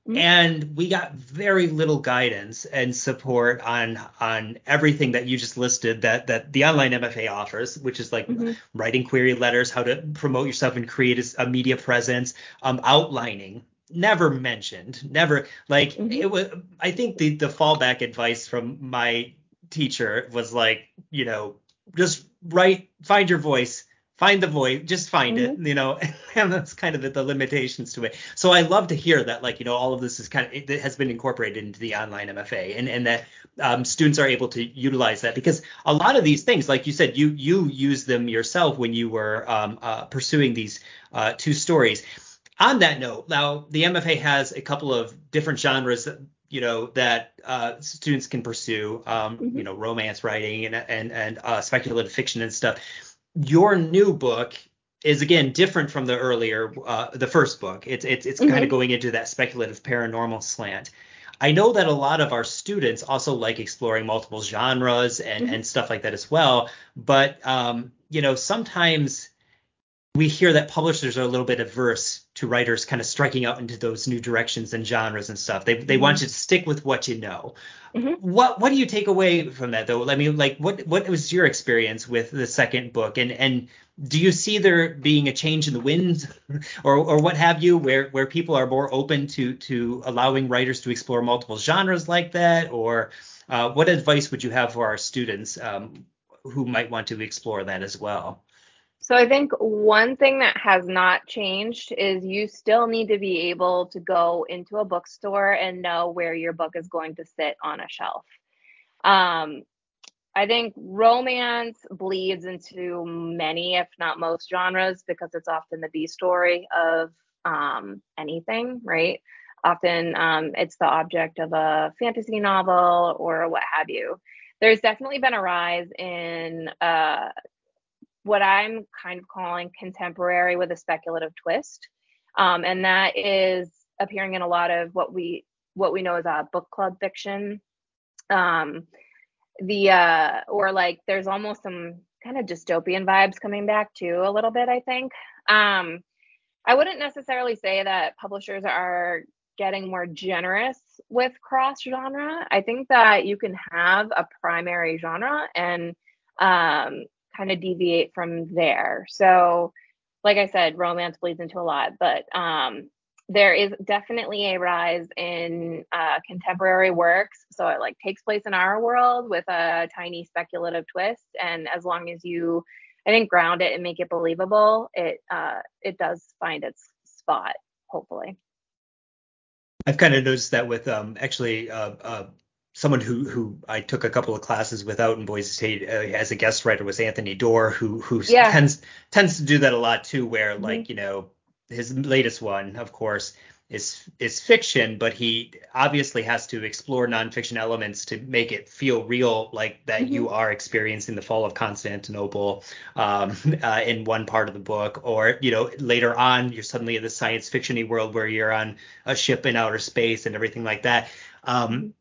Mm-hmm. And we got very little guidance and support on on everything that you just listed that that the online MFA offers, which is like mm-hmm. writing query letters, how to promote yourself and create a, a media presence, um, outlining never mentioned never like mm-hmm. it was i think the the fallback advice from my teacher was like you know just write find your voice find the void just find mm-hmm. it you know and that's kind of the, the, limitations to it so i love to hear that like you know all of this is kind of it, it has been incorporated into the online mfa and and that um, students are able to utilize that because a lot of these things like you said you you use them yourself when you were um, uh, pursuing these uh, two stories on that note now the mfa has a couple of different genres that, you know that uh, students can pursue um, mm-hmm. you know romance writing and and and uh, speculative fiction and stuff your new book is again different from the earlier uh, the first book. It's it's it's mm-hmm. kind of going into that speculative paranormal slant. I know that a lot of our students also like exploring multiple genres and mm-hmm. and stuff like that as well. But um, you know, sometimes we hear that publishers are a little bit averse to writers kind of striking out into those new directions and genres and stuff. They they mm-hmm. want you to stick with what you know. Mm-hmm. What what do you take away from that though? I mean, like what what was your experience with the second book, and and do you see there being a change in the wind, or or what have you, where where people are more open to to allowing writers to explore multiple genres like that, or uh, what advice would you have for our students um, who might want to explore that as well? So I think one thing that has not changed is you still need to be able to go into a bookstore and know where your book is going to sit on a shelf. Um, I think romance bleeds into many, if not most, genres because it's often the B story of um, anything, right? Often um, it's the object of a fantasy novel or what have you. There's definitely been a rise in uh, what I'm kind of calling contemporary with a speculative twist. Um, and that is appearing in a lot of what we what we know as a book club fiction. Um, the uh, or like there's almost some kind of dystopian vibes coming back too a little bit. I think. Um, I wouldn't necessarily say that publishers are getting more generous with cross genre. I think that you can have a primary genre and um, kind of deviate from there. So, like I said, romance bleeds into a lot, but um, there is definitely a rise in uh, contemporary works. So it like takes place in our world with a tiny speculative twist, and as long as you, I think, ground it and make it believable, it uh, it does find its spot. Hopefully. I've kind of noticed that with um, actually uh, uh, someone who who I took a couple of classes with out in Boise State uh, as a guest writer was Anthony Doerr, who who yeah. tends tends to do that a lot too, where mm-hmm. like you know his latest one, of course, is is fiction, but he obviously has to explore nonfiction elements to make it feel real, like that mm-hmm. you are experiencing the fall of Constantinople um, uh, in one part of the book, or you know later on you're suddenly in the science fictiony world where you're on a ship in outer space and everything like that. Um,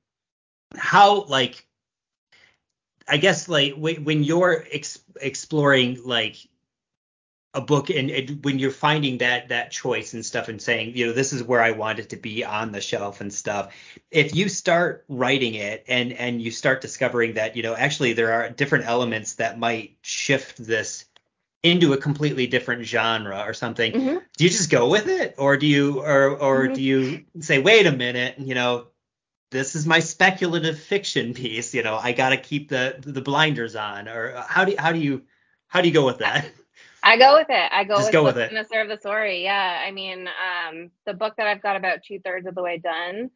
how like I guess like when you're ex- exploring like a book and it, when you're finding that that choice and stuff and saying you know this is where i want it to be on the shelf and stuff if you start writing it and and you start discovering that you know actually there are different elements that might shift this into a completely different genre or something Mhm. do you just go with it or do you or or Mhm. do you say wait a minute you know this is my speculative fiction piece you know i got to keep the the blinders on or how do you, how do you how do you go with that I go with it. I go Just with go with it. gonna serve the story. Yeah. I mean, um, the book that I've got about two thirds of the way done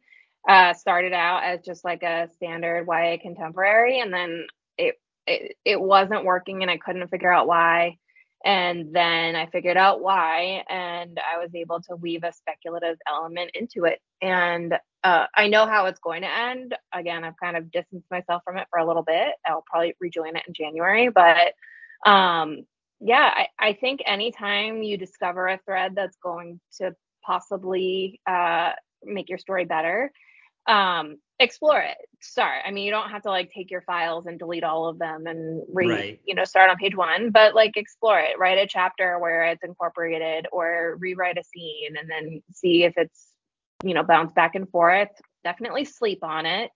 uh, started out as just like a standard YA contemporary, and then it, it it wasn't working, and I couldn't figure out why. And then I figured out why, and I was able to weave a speculative element into it. And uh, I know how it's going to end. Again, I've kind of distanced myself from it for a little bit. I'll probably rejoin it in January, but um, yeah, I, I think anytime you discover a thread that's going to possibly uh, make your story better, um, explore it. Start. I mean, you don't have to like take your files and delete all of them and read, Right. you know, start on page one, but like explore it. Write a chapter where it's incorporated or rewrite a scene and then see if it's, you know, bounce back and forth. Definitely sleep on it.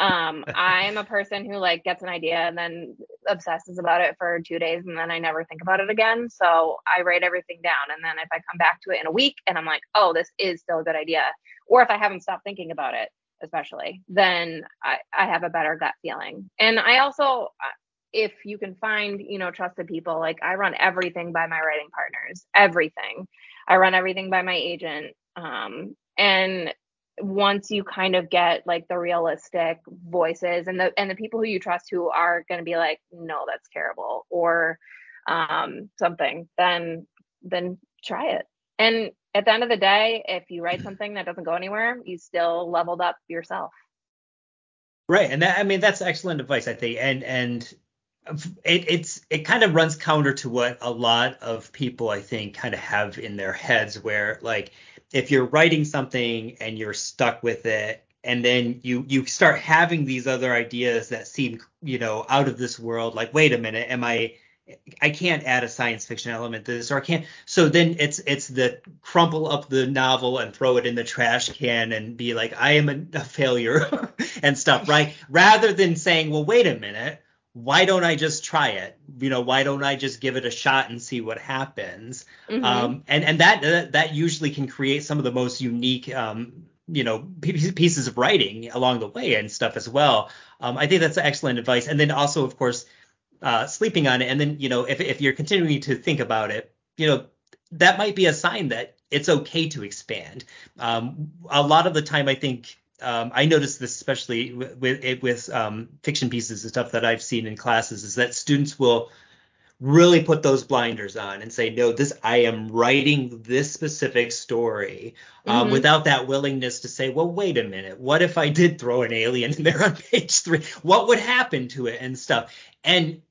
Um, I'm a person who like gets an idea and then obsesses about it for two days and then I never think about it again. So I write everything down. And then if I come back to it in a week and I'm like, oh, this is still a good idea, or if I haven't stopped thinking about it, especially, then I, I have a better gut feeling. And I also, uh, if you can find, you know, trusted people, like I run everything by my writing partners, everything. I run everything by my agent. Um, and once you kind of get like the realistic voices and the and the people who you trust who are going to be like no that's terrible or um something then then try it and at the end of the day if you write something that doesn't go anywhere you still leveled up yourself. Right, and that I mean that's excellent advice, I think, and and it it's it kind of runs counter to what a lot of people I think kind of have in their heads, where like if you're writing something and you're stuck with it, and then you you start having these other ideas that seem you know out of this world, like wait a minute, am I I can't add a science fiction element to this, or I can't. So then it's it's the crumple up the novel and throw it in the trash can and be like, I am a, a failure and stuff, right? Rather than saying, well, wait a minute, why don't I just try it? You know, why don't I just give it a shot and see what happens? Mhm. Um, and and that that that usually can create some of the most unique, um, you know, pieces of writing along the way and stuff as well. Um, I think that's excellent advice. And then also, of course uh, sleeping on it, and then you know if if you're continuing to think about it, you know that might be a sign that it's okay to expand. Um, a lot of the time, I think um, I notice this especially with with, with um, fiction pieces and stuff that I've seen in classes is that students will really put those blinders on and say no this i am writing this specific story um, Mhm. without that willingness to say well wait a minute. What if i did throw an alien in there on page three? What would happen to it? and stuff. And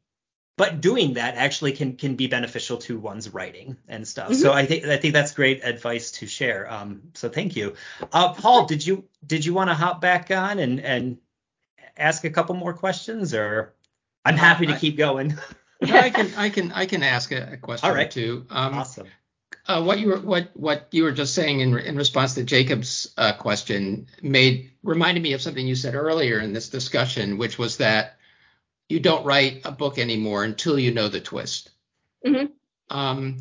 but doing that actually can can be beneficial to one's writing and stuff. So i think i think that's great advice to share. Um so thank you. Uh paul did you did you want to hop back on and and ask a couple more questions or? I'm Uh, happy to I- keep going. No, I can I can I can ask a, a question All or two. Um, awesome. uh, what you were what what you were just saying in in response to Jacob's uh, question made reminded me of something you said earlier in this discussion, which was that you don't write a book anymore until you know the twist. Mhm. Um,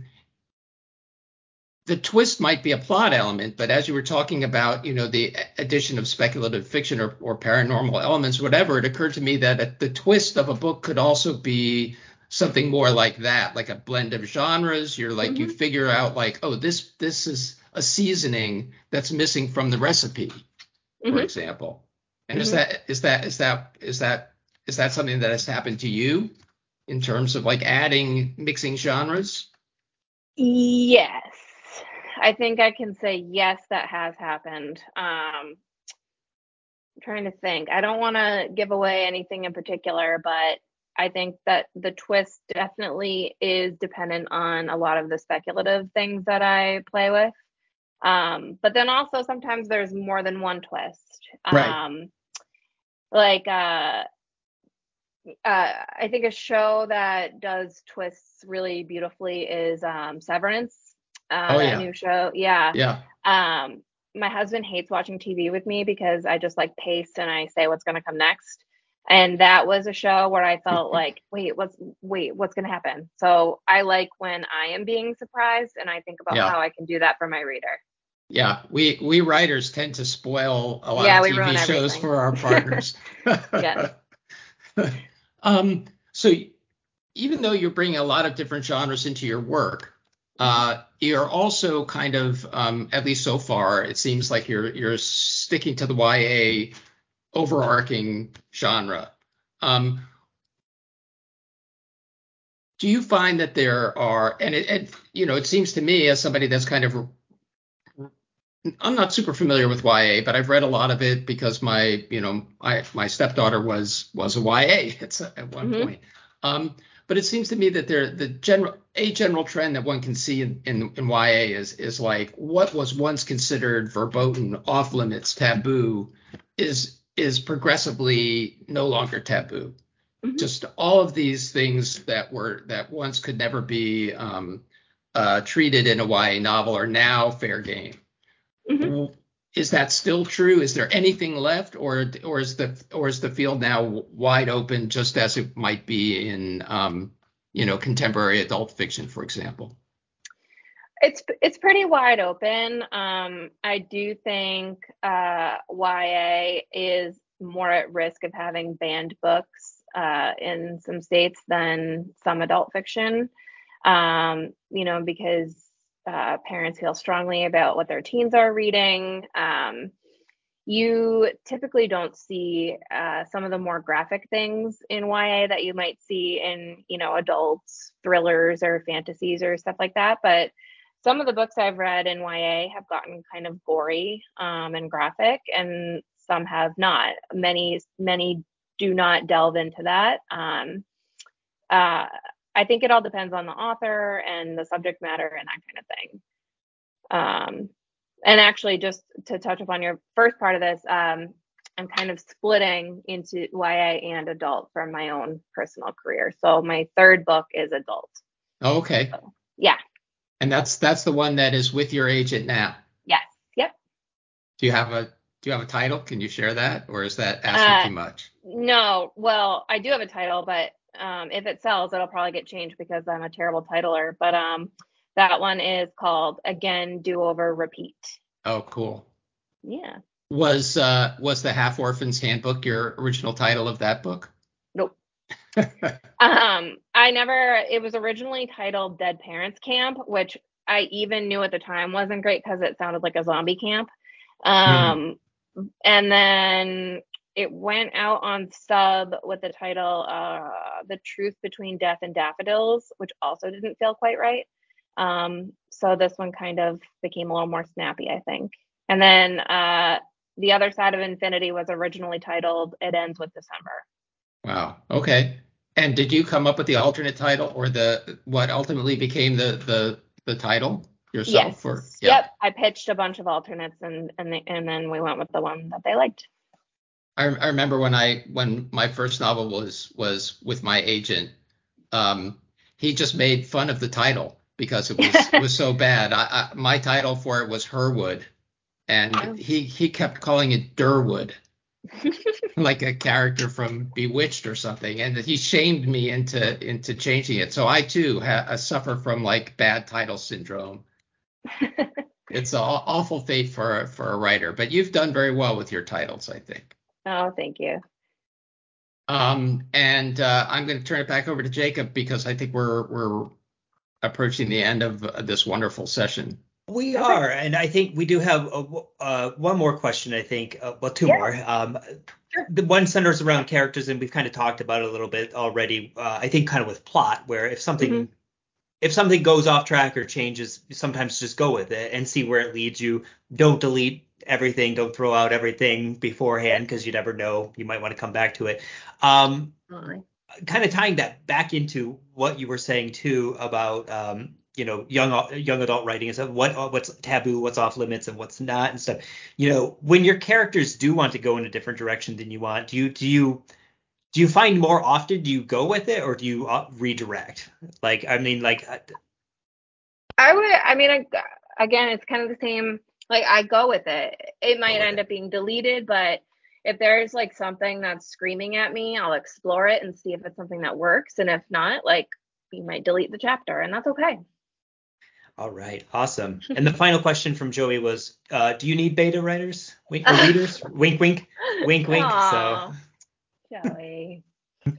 the twist might be a plot element, but as you were talking about, you know, the addition of speculative fiction or, or paranormal elements, whatever, it occurred to me that the twist of a book could also be something more like that, like a blend of genres. You're like you figure out like, oh, this this is a seasoning that's missing from the recipe, for Mhm. example. And is Mhm. that is that is that is that is that something that has happened to you in terms of like adding mixing genres? Yes. I think I can say yes, that has happened. Um, I'm trying to think. I don't want to give away anything in particular, but I think that the twist definitely is dependent on a lot of the speculative things that I play with. Um, but then also sometimes there's more than one twist. Right. Um, like uh uh, I think a show that does twists really beautifully is um, Severance. Uh, Oh, yeah. new show. Yeah. Yeah. Um, my husband hates watching TV with me because I just like pace and I say what's going to come next. And that was a show where I felt like, wait, what's wait, what's going to happen? So I like when I am being surprised, and I think about Yeah. how I can do that for my reader. Yeah, we we writers tend to spoil a lot Yeah, of TV shows everything. for our partners. Yes. um, so even though you're bringing a lot of different genres into your work, uh, you're also kind of, um, at least so far, it seems like you're you're sticking to the YA overarching genre. Um, do you find that there are, and it, it, you know, it seems to me as somebody that's kind of I'm not super familiar with YA, but I've read a lot of it because my, you know, I, my stepdaughter was was a YA it's at one Mhm. point. Um, but it seems to me that there the general a general trend that one can see in, in, in YA is is like what was once considered verboten, off limits, taboo, is is progressively no longer taboo. Mhm. Just all of these things that were that once could never be um, uh, treated in a YA novel are now fair game. Mhm. Is that still true? Is there anything left, or or is the or is the field now wide open, just as it might be in um, you know contemporary adult fiction, for example? It's it's pretty wide open. Um, I do think uh, YA is more at risk of having banned books uh, in some states than some adult fiction. Um, you know, because uh, parents feel strongly about what their teens are reading. Um, you typically don't see uh, some of the more graphic things in YA that you might see in, you know, adult thrillers or fantasies or stuff like that. But some of the books I've read in YA have gotten kind of gory um, and graphic, and some have not. Many, many do not delve into that. Um, uh, I think it all depends on the author and the subject matter and that kind of thing. Um, and actually, just to touch upon your first part of this, um, I'm kind of splitting into YA and adult for my own personal career. So my third book is adult. Oh, okay, Yeah. and that's that's the one that is with your agent now. Yes. Yep. Do you have a do you have a title? Can you share that, or is that asking Uh, too much? No. Well, I do have a title, but um, if it sells, it'll probably get changed because I'm a terrible titler. But um, that one is called Again, Do Over, Repeat. Oh, cool. Yeah. Was uh was the Half Orphans Handbook your original title of that book? Nope. Um, I never. It was originally titled Dead Parents Camp, which I even knew at the time wasn't great because it sounded like a zombie camp. Um, and then it went out on sub with the title uh, "The Truth Between Death and Daffodils," which also didn't feel quite right. Um, so this one kind of became a little more snappy, I think. And then uh, the other side of Infinity was originally titled "It Ends with December." Wow. Okay. And did you come up with the alternate title or the what ultimately became the the the title yourself? Yes. Or Yep. I pitched a bunch of alternates and and they, and then we went with the one that they liked. I, I remember when I when my first novel was was with my agent, um, he just made fun of the title because it was it was so bad. I, I my title for it was Herwood, Oh. and he he kept calling it Durwood, like a character from Bewitched or something, and he shamed me into into changing it. So I too ha- suffer from like bad title syndrome. It's an awful fate for for a writer, but you've done very well with your titles, I think. Oh, thank you. Um, and uh, I'm going to turn it back over to Jacob because I think we're we're approaching the end of uh, this wonderful session. We are, and I think we do have uh, uh, one more question. I think, uh, well, two Yeah. more. Um, Sure. the one centers around characters, and we've kind of talked about it a little bit already. Uh, I think kind of with plot, where if something Mhm. If something goes off track or changes, sometimes just go with it and see where it leads you. Don't delete everything. Don't throw out everything beforehand because you never know. You might want to come back to it. Um, kind of tying that back into what you were saying too about um, you know young young adult writing and stuff what what's taboo what's off limits and what's not and stuff you know when your characters do want to go in a different direction than you want do you do you do you find more often do you go with it or do you uh, redirect? Like, I mean, like. Uh, I would. I mean, again, it's kind of the same. Like, I go with it. It might end it. up being deleted, but if there's like something that's screaming at me, I'll explore it and see if it's something that works. And if not, like, you might delete the chapter, and that's okay. All right, awesome. And the final question from Joey was, uh, do you need beta writers, wink, or readers? wink, wink, wink, wink. Aww, so, Joey.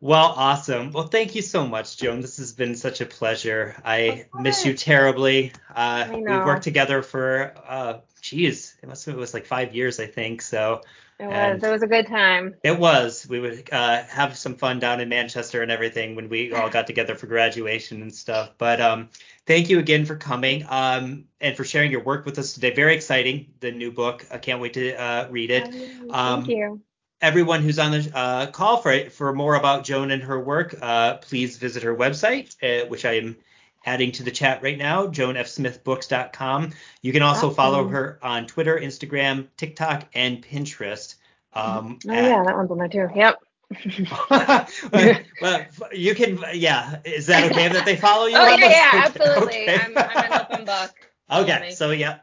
well, awesome. Well, thank you so much, Joan. This has been such a pleasure. I miss you terribly. Uh, we worked together for, uh, geez, it must have it was like five years, I think. So it was. It was a good time. It was. We would uh, have some fun down in Manchester and everything when we all got together for graduation and stuff. But um, thank you again for coming um, and for sharing your work with us today. Very exciting, the new book. I can't wait to uh, read it. Um, thank you. Everyone who's on the uh, call for for more about Joan and her work, uh, please visit her website, uh, which I am adding to the chat right now, joanfsmithbooks.com. You can also awesome. follow her on Twitter, Instagram, TikTok, and Pinterest. Um, oh, at, yeah, that one's on there too. Yep. well, you can, yeah. Is that okay that they follow you? oh, yeah, yeah, absolutely. Okay. I'm, I'm an open book. Okay, so yeah.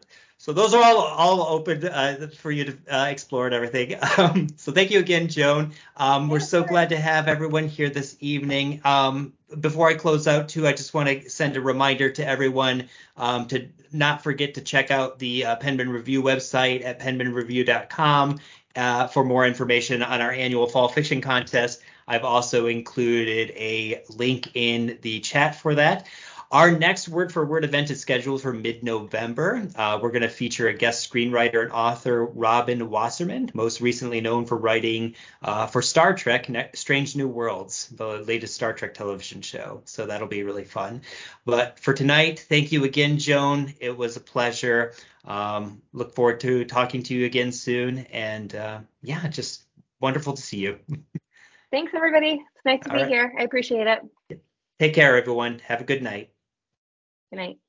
So those are all all open uh, for you to uh, explore and everything. Um, so thank you again, Joan. Um, we're so glad to have everyone here this evening. Um, before I close out, too, I just want to send a reminder to everyone um, to not forget to check out the uh, Penmen Review website at penmenreview.com uh, for more information on our annual fall fiction contest. I've also included a link in the chat for that. Our next Word for Word event is scheduled for mid November. Uh, we're going to feature a guest screenwriter and author, Robin Wasserman, most recently known for writing uh, for Star Trek Strange New Worlds, the latest Star Trek television show. So that'll be really fun. But for tonight, thank you again, Joan. It was a pleasure. Um, look forward to talking to you again soon. And uh, yeah, just wonderful to see you. Thanks, everybody. It's nice to All be right. here. I appreciate it. Take care, everyone. Have a good night. Good night.